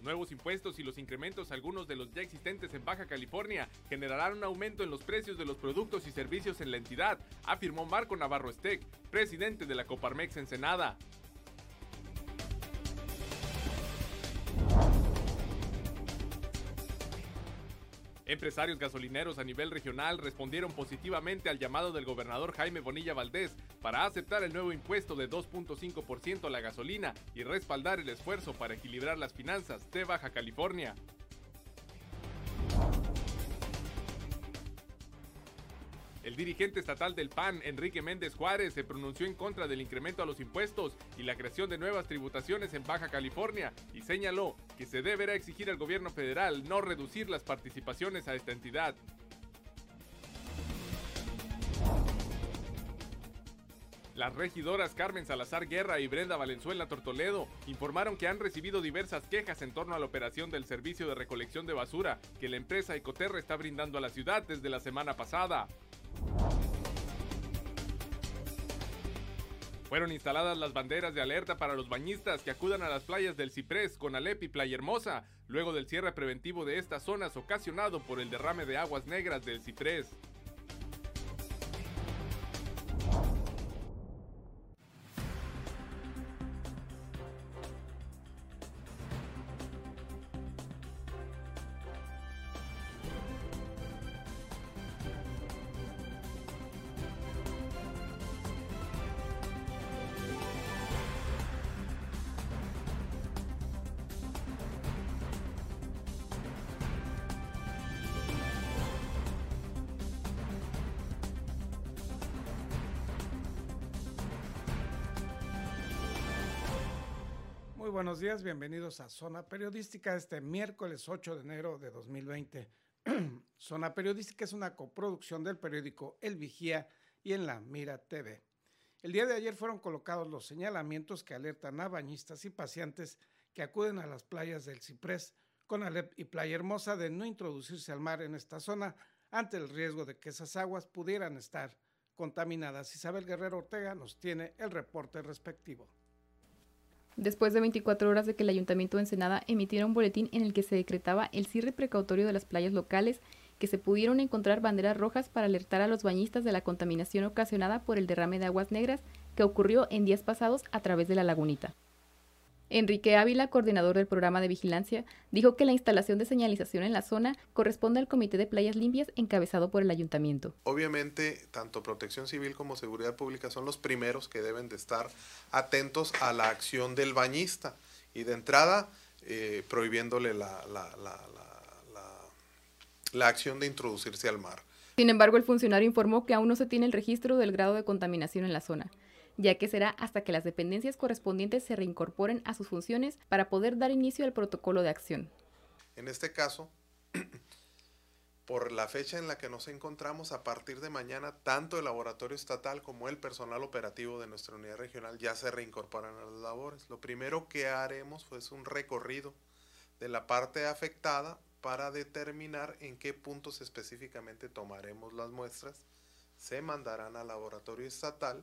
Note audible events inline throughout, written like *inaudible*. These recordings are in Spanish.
Los nuevos impuestos y los incrementos, algunos de los ya existentes en Baja California, generarán un aumento en los precios de los productos y servicios en la entidad, afirmó Marco Navarro Estec, presidente de la Coparmex Ensenada. Empresarios gasolineros a nivel regional respondieron positivamente al llamado del gobernador Jaime Bonilla Valdés para aceptar el nuevo impuesto de 2.5% a la gasolina y respaldar el esfuerzo para equilibrar las finanzas de Baja California. El dirigente estatal del PAN, Enrique Méndez Juárez, se pronunció en contra del incremento a los impuestos y la creación de nuevas tributaciones en Baja California y señaló que se deberá exigir al gobierno federal no reducir las participaciones a esta entidad. Las regidoras Carmen Salazar Guerra y Brenda Valenzuela Tortoledo informaron que han recibido diversas quejas en torno a la operación del servicio de recolección de basura que la empresa Ecoterra está brindando a la ciudad desde la semana pasada. Fueron instaladas las banderas de alerta para los bañistas que acudan a las playas del Ciprés, Conalep y Playa Hermosa, luego del cierre preventivo de estas zonas ocasionado por el derrame de aguas negras del Ciprés. Buenos días, bienvenidos a Zona Periodística este miércoles 8 de enero de 2020. *clears throat* Zona Periodística es una coproducción del periódico El Vigía y en la Mira TV. El día de ayer fueron colocados los señalamientos que alertan a bañistas y pacientes que acuden a las playas del Ciprés, Conalep y Playa Hermosa de no introducirse al mar en esta zona ante el riesgo de que esas aguas pudieran estar contaminadas. Isabel Guerrero Ortega nos tiene el reporte respectivo después de 24 horas de que el Ayuntamiento de Ensenada emitiera un boletín en el que se decretaba el cierre precautorio de las playas locales, que se pudieron encontrar banderas rojas para alertar a los bañistas de la contaminación ocasionada por el derrame de aguas negras que ocurrió en días pasados a través de la lagunita. Enrique Ávila, coordinador del programa de vigilancia, dijo que la instalación de señalización en la zona corresponde al Comité de Playas Limpias encabezado por el ayuntamiento. Obviamente, tanto Protección Civil como Seguridad Pública son los primeros que deben de estar atentos a la acción del bañista y de entrada eh, prohibiéndole la, la, la, la acción de introducirse al mar. Sin embargo, el funcionario informó que aún no se tiene el registro del grado de contaminación en la zona ya que será hasta que las dependencias correspondientes se reincorporen a sus funciones para poder dar inicio al protocolo de acción. En este caso, *clears throat* por la fecha en la que nos encontramos, a partir de mañana, tanto el laboratorio estatal como el personal operativo de nuestra unidad regional ya se reincorporan a las labores. Lo primero que haremos es un recorrido de la parte afectada para determinar en qué puntos específicamente tomaremos las muestras. Se mandarán al laboratorio estatal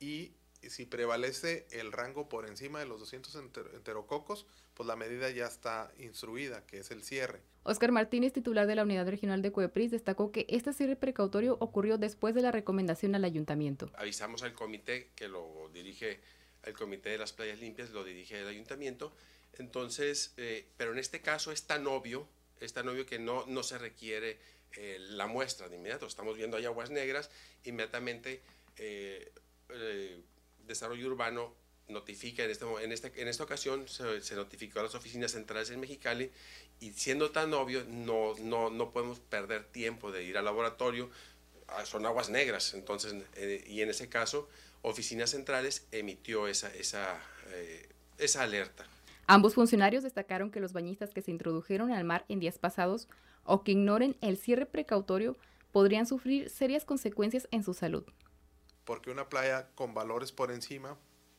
y si prevalece el rango por encima de los 200 enterococos, pues la medida ya está instruida, que es el cierre. Oscar Martínez, titular de la Unidad Regional de Cuepris, destacó que este cierre precautorio ocurrió después de la recomendación al ayuntamiento. Avisamos al comité que lo dirige el Comité de las Playas Limpias, lo dirige el ayuntamiento. Entonces, eh, pero en este caso es tan obvio, es tan obvio que no, no se requiere eh, la muestra de inmediato. Estamos viendo ahí aguas negras, inmediatamente... Eh, eh, desarrollo Urbano notifica, en, este, en, este, en esta ocasión se, notificó a las oficinas centrales en Mexicali y siendo tan obvio no, no, no podemos perder tiempo de ir al laboratorio, ah, son aguas negras, entonces, eh, y en ese caso, oficinas centrales emitió esa, esa, eh, esa alerta. Ambos funcionarios destacaron que los bañistas que se introdujeron al mar en días pasados o que ignoren el cierre precautorio podrían sufrir serias consecuencias en su salud porque una playa con valores por encima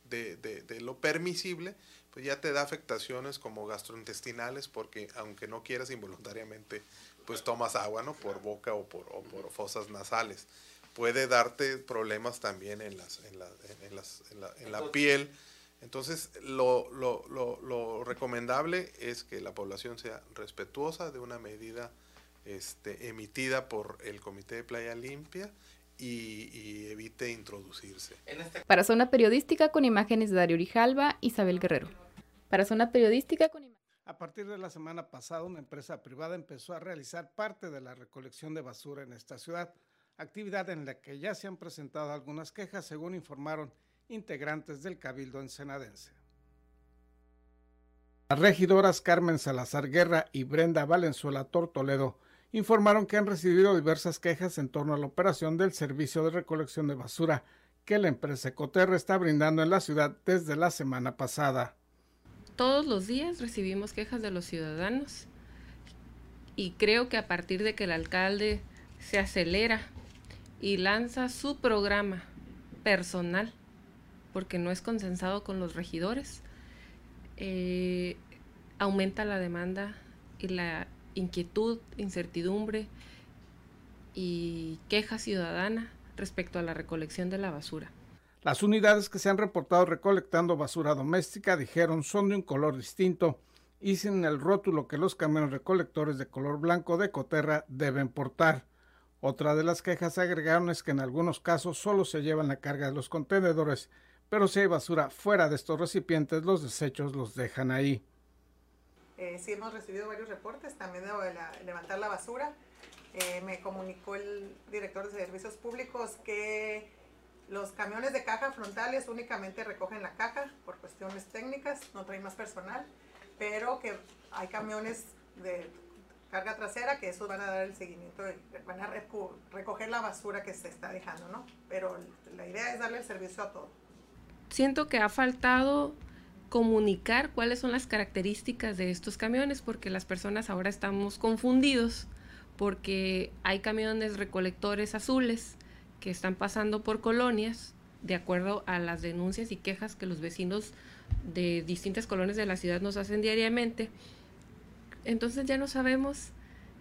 de, de, lo permisible, pues ya te da afectaciones como gastrointestinales, porque aunque no quieras involuntariamente, pues tomas agua, ¿no? Por boca o por, o por fosas nasales. Puede darte problemas también en, las, en, la, en, las, en, la, en la piel, Entonces, lo, lo, lo, lo, recomendable es que la población sea respetuosa de una medida este, emitida por el Comité de Playa Limpia y, y evite introducirse. Para Zona Periodística con imágenes de Dario Rijalba, Isabel Guerrero. Para Zona Periodística con A partir de la semana pasada, una empresa privada empezó a realizar parte de la recolección de basura en esta ciudad, actividad en la que ya se han presentado algunas quejas, según informaron integrantes del Cabildo Ensenadense. Las regidoras Carmen Salazar Guerra y Brenda Valenzuela Tortoledo informaron que han recibido diversas quejas en torno a la operación del servicio de recolección de basura que la empresa Ecoterra está brindando en la ciudad desde la semana pasada. Todos los días recibimos quejas de los ciudadanos y creo que a partir de que el alcalde se acelera y lanza su programa personal porque no es consensado con los regidores, eh, aumenta la demanda y la inquietud, incertidumbre y queja ciudadana respecto a la recolección de la basura. Las unidades que se han reportado recolectando basura doméstica, dijeron, son de un color distinto y sin el rótulo que los camiones recolectores de color blanco de Coterra deben portar. Otra de las quejas agregaron es que en algunos casos solo se llevan la carga de los contenedores pero si hay basura fuera de estos recipientes, los desechos los dejan ahí. Eh, sí hemos recibido varios reportes también de levantar la basura. Eh, me comunicó el director de servicios públicos que los camiones de caja frontales únicamente recogen la caja por cuestiones técnicas, no traen más personal, pero que hay camiones de carga trasera que esos van a dar el seguimiento, van a recoger la basura que se está dejando, ¿no? Pero la idea es darle el servicio a todo siento que ha faltado comunicar cuáles son las características de estos camiones porque las personas ahora estamos confundidos porque hay camiones recolectores azules que están pasando por colonias de acuerdo a las denuncias y quejas que los vecinos de distintas colonias de la ciudad nos hacen diariamente. Entonces ya no sabemos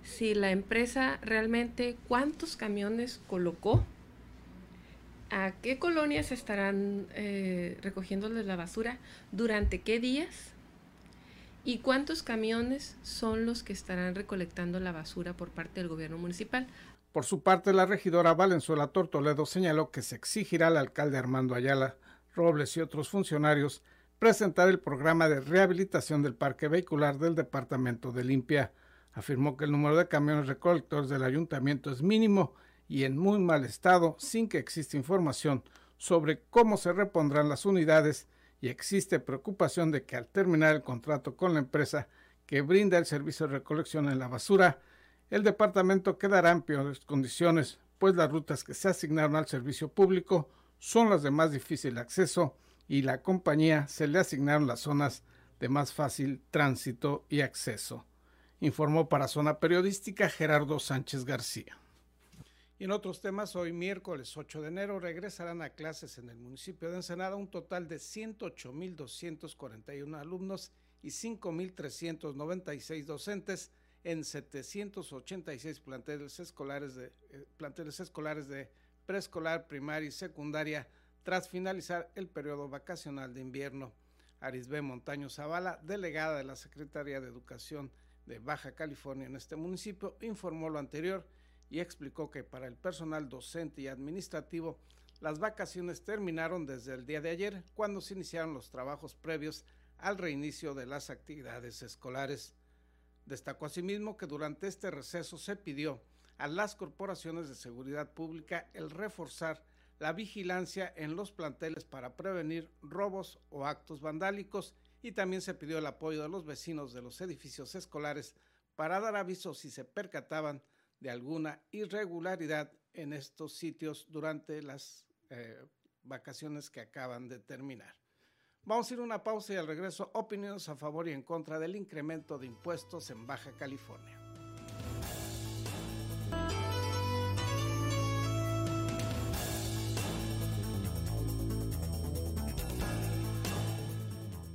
si la empresa realmente cuántos camiones colocó a qué colonias estarán eh, recogiéndoles la basura, durante qué días y cuántos camiones son los que estarán recolectando la basura por parte del gobierno municipal. Por su parte, la regidora Valenzuela Tortoledo señaló que se exigirá al alcalde Armando Ayala Robles y otros funcionarios presentar el programa de rehabilitación del parque vehicular del departamento de Limpia. Afirmó que el número de camiones recolectores del ayuntamiento es mínimo y en muy mal estado sin que exista información sobre cómo se repondrán las unidades y existe preocupación de que al terminar el contrato con la empresa que brinda el servicio de recolección en la basura, el departamento quedará en peores condiciones, pues las rutas que se asignaron al servicio público son las de más difícil acceso y la compañía se le asignaron las zonas de más fácil tránsito y acceso. Informó para Zona Periodística Gerardo Sánchez García. Y en otros temas, hoy miércoles 8 de enero regresarán a clases en el municipio de Ensenada un total de 108.241 alumnos y 5.396 docentes en 786 planteles escolares de, eh, planteles escolares de preescolar, primaria y secundaria tras finalizar el periodo vacacional de invierno. Arisbe Montaño Zavala, delegada de la Secretaría de Educación de Baja California en este municipio, informó lo anterior y explicó que para el personal docente y administrativo las vacaciones terminaron desde el día de ayer, cuando se iniciaron los trabajos previos al reinicio de las actividades escolares. Destacó asimismo que durante este receso se pidió a las corporaciones de seguridad pública el reforzar la vigilancia en los planteles para prevenir robos o actos vandálicos y también se pidió el apoyo de los vecinos de los edificios escolares para dar aviso si se percataban de alguna irregularidad en estos sitios durante las eh, vacaciones que acaban de terminar. Vamos a ir a una pausa y al regreso opiniones a favor y en contra del incremento de impuestos en Baja California.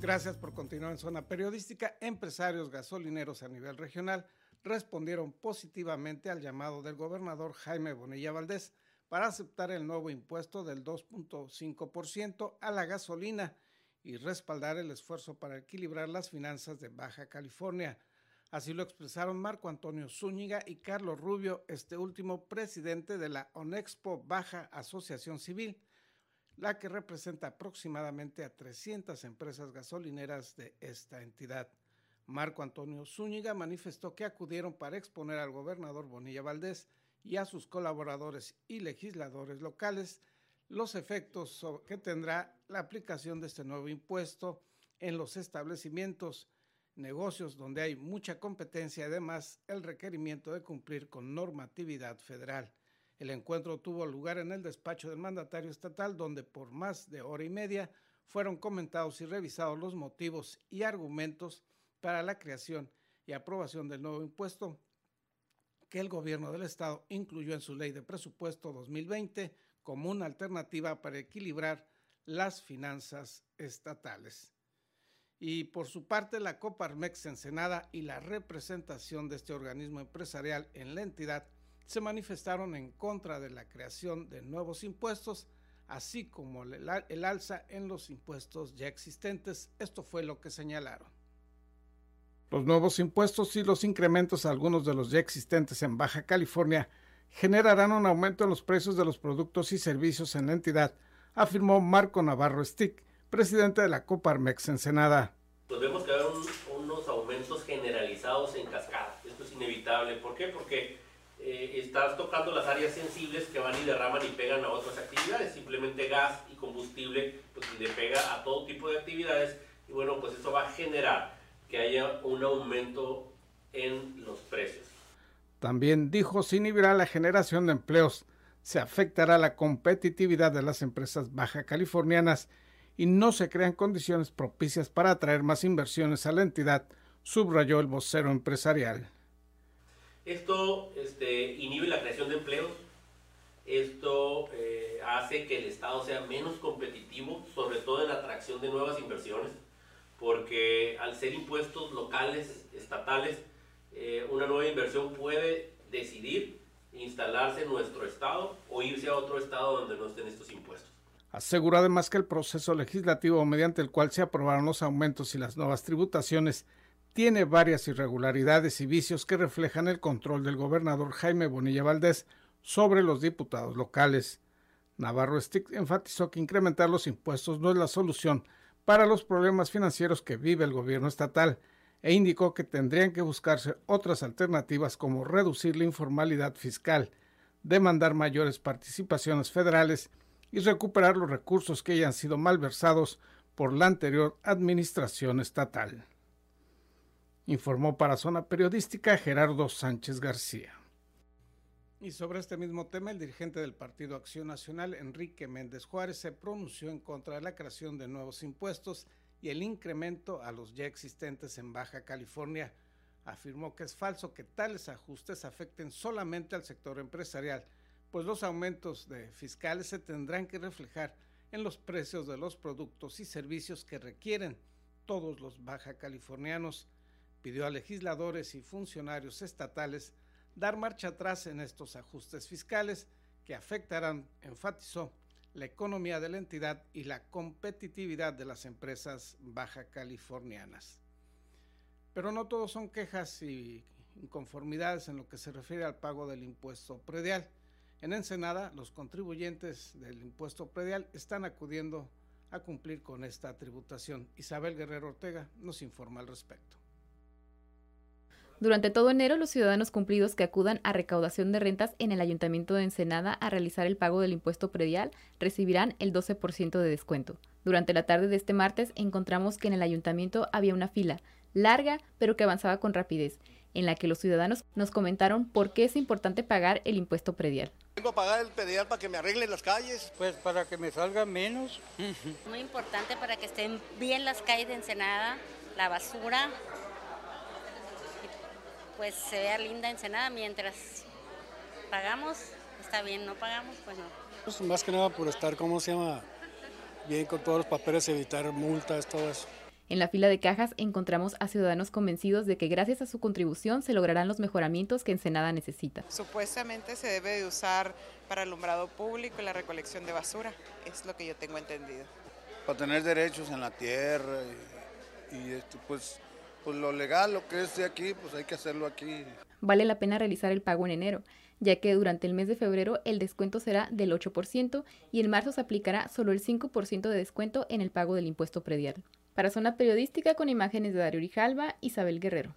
Gracias por continuar en Zona Periodística. Empresarios gasolineros a nivel regional respondieron positivamente al llamado del gobernador Jaime Bonilla Valdés para aceptar el nuevo impuesto del 2.5% a la gasolina y respaldar el esfuerzo para equilibrar las finanzas de Baja California. Así lo expresaron Marco Antonio Zúñiga y Carlos Rubio, este último presidente de la ONEXPO Baja Asociación Civil, la que representa aproximadamente a 300 empresas gasolineras de esta entidad. Marco Antonio Zúñiga manifestó que acudieron para exponer al gobernador Bonilla Valdés y a sus colaboradores y legisladores locales los efectos que tendrá la aplicación de este nuevo impuesto en los establecimientos, negocios donde hay mucha competencia además el requerimiento de cumplir con normatividad federal. El encuentro tuvo lugar en el despacho del mandatario estatal donde por más de hora y media fueron comentados y revisados los motivos y argumentos para la creación y aprobación del nuevo impuesto que el gobierno del estado incluyó en su ley de presupuesto 2020 como una alternativa para equilibrar las finanzas estatales. Y por su parte, la Coparmex Ensenada y la representación de este organismo empresarial en la entidad se manifestaron en contra de la creación de nuevos impuestos, así como el, alza en los impuestos ya existentes. Esto fue lo que señalaron. Los nuevos impuestos y los incrementos a algunos de los ya existentes en Baja California generarán un aumento en los precios de los productos y servicios en la entidad, afirmó Marco Navarro Stick, presidente de la Coparmex Ensenada. Pues vemos que hay unos aumentos generalizados en cascada. Esto es inevitable. ¿Por qué? Porque eh, estás tocando las áreas sensibles que van y derraman y pegan a otras actividades. Simplemente gas y combustible pues, le pega a todo tipo de actividades y bueno, pues eso va a generar que haya un aumento en los precios. También dijo se inhibirá la generación de empleos, se afectará la competitividad de las empresas baja californianas y no se crean condiciones propicias para atraer más inversiones a la entidad, subrayó el vocero empresarial. Esto este, inhibe la creación de empleos, esto eh, hace que el Estado sea menos competitivo, sobre todo en la atracción de nuevas inversiones, porque al ser impuestos locales, estatales, eh, una nueva inversión puede decidir instalarse en nuestro estado o irse a otro estado donde no estén estos impuestos. Asegura además que el proceso legislativo mediante el cual se aprobaron los aumentos y las nuevas tributaciones tiene varias irregularidades y vicios que reflejan el control del gobernador Jaime Bonilla Valdés sobre los diputados locales. Navarro Stick enfatizó que incrementar los impuestos no es la solución para los problemas financieros que vive el gobierno estatal e indicó que tendrían que buscarse otras alternativas como reducir la informalidad fiscal, demandar mayores participaciones federales y recuperar los recursos que hayan sido malversados por la anterior administración estatal. Informó para Zona Periodística Gerardo Sánchez García. Y sobre este mismo tema, el dirigente del Partido Acción Nacional, Enrique Méndez Juárez, se pronunció en contra de la creación de nuevos impuestos y el incremento a los ya existentes en Baja California. Afirmó que es falso que tales ajustes afecten solamente al sector empresarial, pues los aumentos de fiscales se tendrán que reflejar en los precios de los productos y servicios que requieren todos los baja californianos. Pidió a legisladores y funcionarios estatales dar marcha atrás en estos ajustes fiscales que afectarán, enfatizó, la economía de la entidad y la competitividad de las empresas baja californianas. Pero no todos son quejas y inconformidades en lo que se refiere al pago del impuesto predial. En Ensenada, los contribuyentes del impuesto predial están acudiendo a cumplir con esta tributación. Isabel Guerrero Ortega nos informa al respecto. Durante todo enero, los ciudadanos cumplidos que acudan a recaudación de rentas en el Ayuntamiento de Ensenada a realizar el pago del impuesto predial recibirán el 12% de descuento. Durante la tarde de este martes encontramos que en el ayuntamiento había una fila larga, pero que avanzaba con rapidez, en la que los ciudadanos nos comentaron por qué es importante pagar el impuesto predial. Vengo a pagar el predial para que me arreglen las calles. Pues para que me salga menos. Muy importante para que estén bien las calles de Ensenada, la basura, pues se vea linda Ensenada mientras pagamos, está bien, no pagamos, pues no. Pues más que nada por estar, ¿cómo se llama? Bien con todos los papeles, evitar multas, todo eso. En la fila de cajas encontramos a ciudadanos convencidos de que gracias a su contribución se lograrán los mejoramientos que Ensenada necesita. Supuestamente se debe de usar para alumbrado público y la recolección de basura, es lo que yo tengo entendido. para tener derechos en la tierra y, y esto, pues, pues lo legal, lo que es de aquí, pues hay que hacerlo aquí. Vale la pena realizar el pago en enero, ya que durante el mes de febrero el descuento será del 8% y en marzo se aplicará solo el 5% de descuento en el pago del impuesto predial. Para Zona Periodística con imágenes de Dario Rijalba, Isabel Guerrero.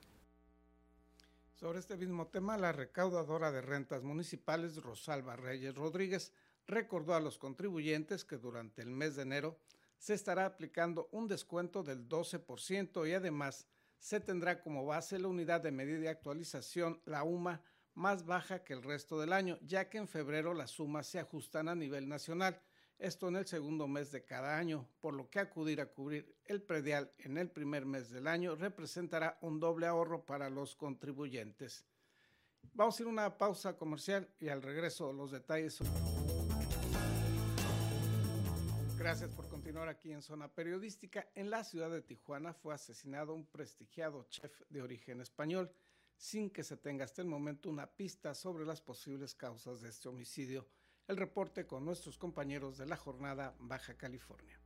Sobre este mismo tema, la recaudadora de rentas municipales, Rosalba Reyes Rodríguez, recordó a los contribuyentes que durante el mes de enero se estará aplicando un descuento del 12% y además se tendrá como base la unidad de medida de actualización, la UMA, más baja que el resto del año, ya que en febrero las sumas se ajustan a nivel nacional, esto en el segundo mes de cada año, por lo que acudir a cubrir el predial en el primer mes del año representará un doble ahorro para los contribuyentes. Vamos a ir a una pausa comercial y al regreso los detalles. Gracias por aquí en Zona Periodística. En la ciudad de Tijuana fue asesinado un prestigiado chef de origen español, sin que se tenga hasta el momento una pista sobre las posibles causas de este homicidio. El reporte con nuestros compañeros de la jornada Baja California.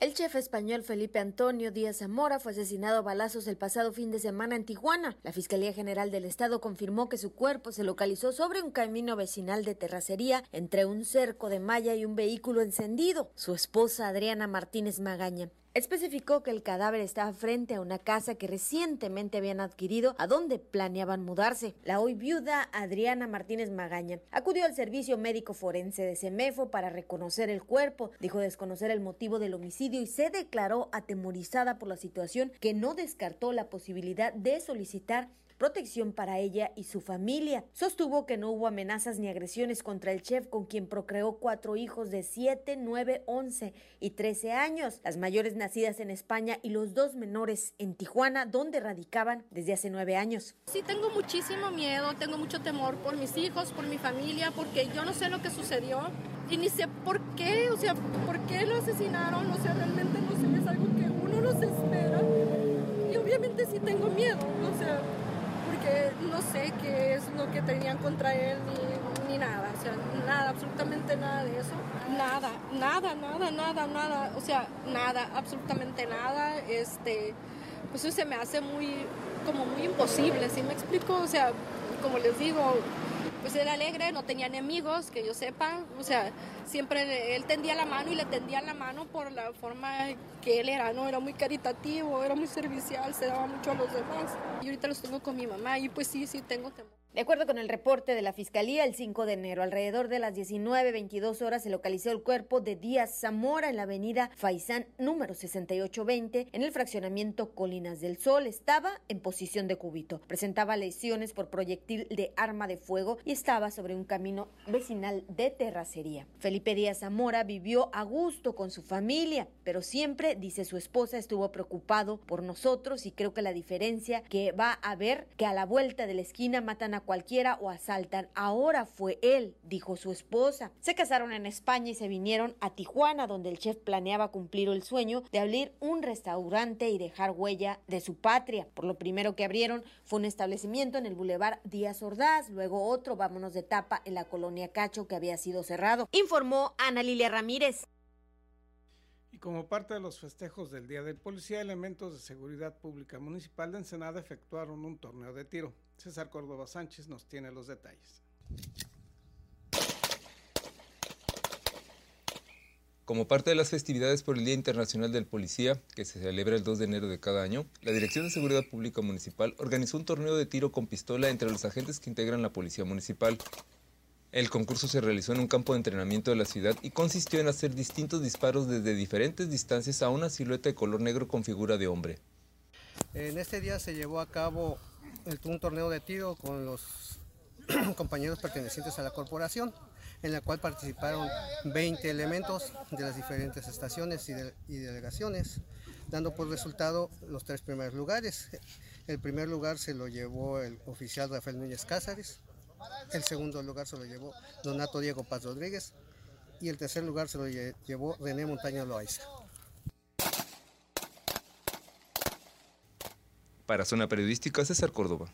El chef español Felipe Antonio Díaz Zamora fue asesinado a balazos el pasado fin de semana en Tijuana. La Fiscalía General del Estado confirmó que su cuerpo se localizó sobre un camino vecinal de terracería entre un cerco de malla y un vehículo encendido. Su esposa Adriana Martínez Magaña Especificó que el cadáver estaba frente a una casa que recientemente habían adquirido a donde planeaban mudarse. La hoy viuda Adriana Martínez Magaña acudió al servicio médico forense de Semefo para reconocer el cuerpo, dijo desconocer el motivo del homicidio y se declaró atemorizada por la situación que no descartó la posibilidad de solicitar protección para ella y su familia. Sostuvo que no hubo amenazas ni agresiones contra el chef con quien procreó cuatro hijos de 7, 9, 11 y 13 años, las mayores nacidas en España y los dos menores en Tijuana, donde radicaban desde hace nueve años. Sí, tengo muchísimo miedo, tengo mucho temor por mis hijos, por mi familia, porque yo no sé lo que sucedió y ni sé por qué, o sea, por qué lo asesinaron, o sea, realmente no sé, es algo que uno no se espera y obviamente sí tengo miedo, o sea, porque no sé qué es lo que tenían contra él ni, ni nada, o sea, nada, absolutamente nada de eso. Nada, nada, nada, nada, nada, o sea, nada, absolutamente nada. Este, pues eso se me hace muy, como muy imposible, ¿sí me explico? O sea, como les digo, pues era alegre, no tenía enemigos, que yo sepa, o sea, siempre él tendía la mano y le tendía la mano por la forma que él era, ¿no? Era muy caritativo, era muy servicial, se daba mucho a los demás. Y ahorita los tengo con mi mamá y pues sí, sí tengo temor. De acuerdo con el reporte de la Fiscalía, el 5 de enero, alrededor de las 19.22 horas, se localizó el cuerpo de Díaz Zamora en la avenida Faisán número 6820 en el fraccionamiento Colinas del Sol. Estaba en posición de cúbito. Presentaba lesiones por proyectil de arma de fuego y estaba sobre un camino vecinal de terracería. Felipe Díaz Zamora vivió a gusto con su familia, pero siempre, dice su esposa, estuvo preocupado por nosotros y creo que la diferencia que va a haber que a la vuelta de la esquina matan cualquiera o asaltan. Ahora fue él, dijo su esposa. Se casaron en España y se vinieron a Tijuana, donde el chef planeaba cumplir el sueño de abrir un restaurante y dejar huella de su patria. Por lo primero que abrieron fue un establecimiento en el Boulevard Díaz Ordaz, luego otro, vámonos de tapa, en la colonia Cacho, que había sido cerrado. Informó Ana Lilia Ramírez. Y como parte de los festejos del Día del Policía, elementos de seguridad pública municipal de Ensenada efectuaron un torneo de tiro. César Córdoba Sánchez nos tiene los detalles. Como parte de las festividades por el Día Internacional del Policía, que se celebra el 2 de enero de cada año, la Dirección de Seguridad Pública Municipal organizó un torneo de tiro con pistola entre los agentes que integran la Policía Municipal. El concurso se realizó en un campo de entrenamiento de la ciudad y consistió en hacer distintos disparos desde diferentes distancias a una silueta de color negro con figura de hombre. En este día se llevó a cabo un torneo de tiro con los *clears throat* compañeros pertenecientes a la corporación, en la cual participaron 20 elementos de las diferentes estaciones y, y, delegaciones, dando por resultado los tres primeros lugares. El primer lugar se lo llevó el oficial Rafael Núñez Cázares, el segundo lugar se lo llevó Donato Diego Paz Rodríguez y el tercer lugar se lo llevó René Montaña Loaiza. Para Zona Periodística, César Córdoba.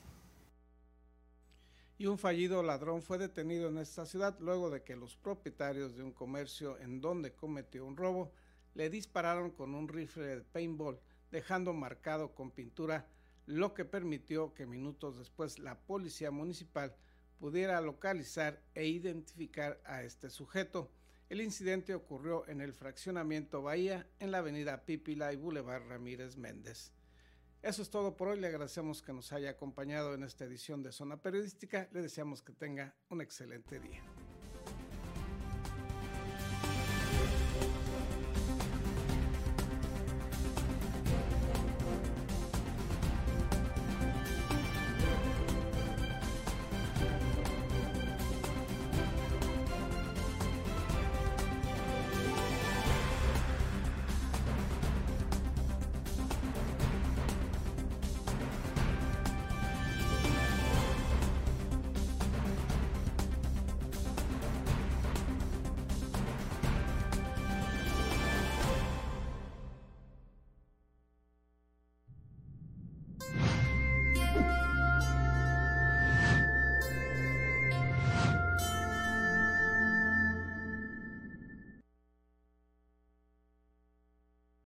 Y un fallido ladrón fue detenido en esta ciudad luego de que los propietarios de un comercio en donde cometió un robo le dispararon con un rifle de paintball, dejando marcado con pintura, lo que permitió que minutos después la policía municipal pudiera localizar e identificar a este sujeto. El incidente ocurrió en el fraccionamiento Bahía, en la avenida Pípila y Boulevard Ramírez Méndez. Eso es todo por hoy. Le agradecemos que nos haya acompañado en esta edición de Zona Periodística. Le deseamos que tenga un excelente día.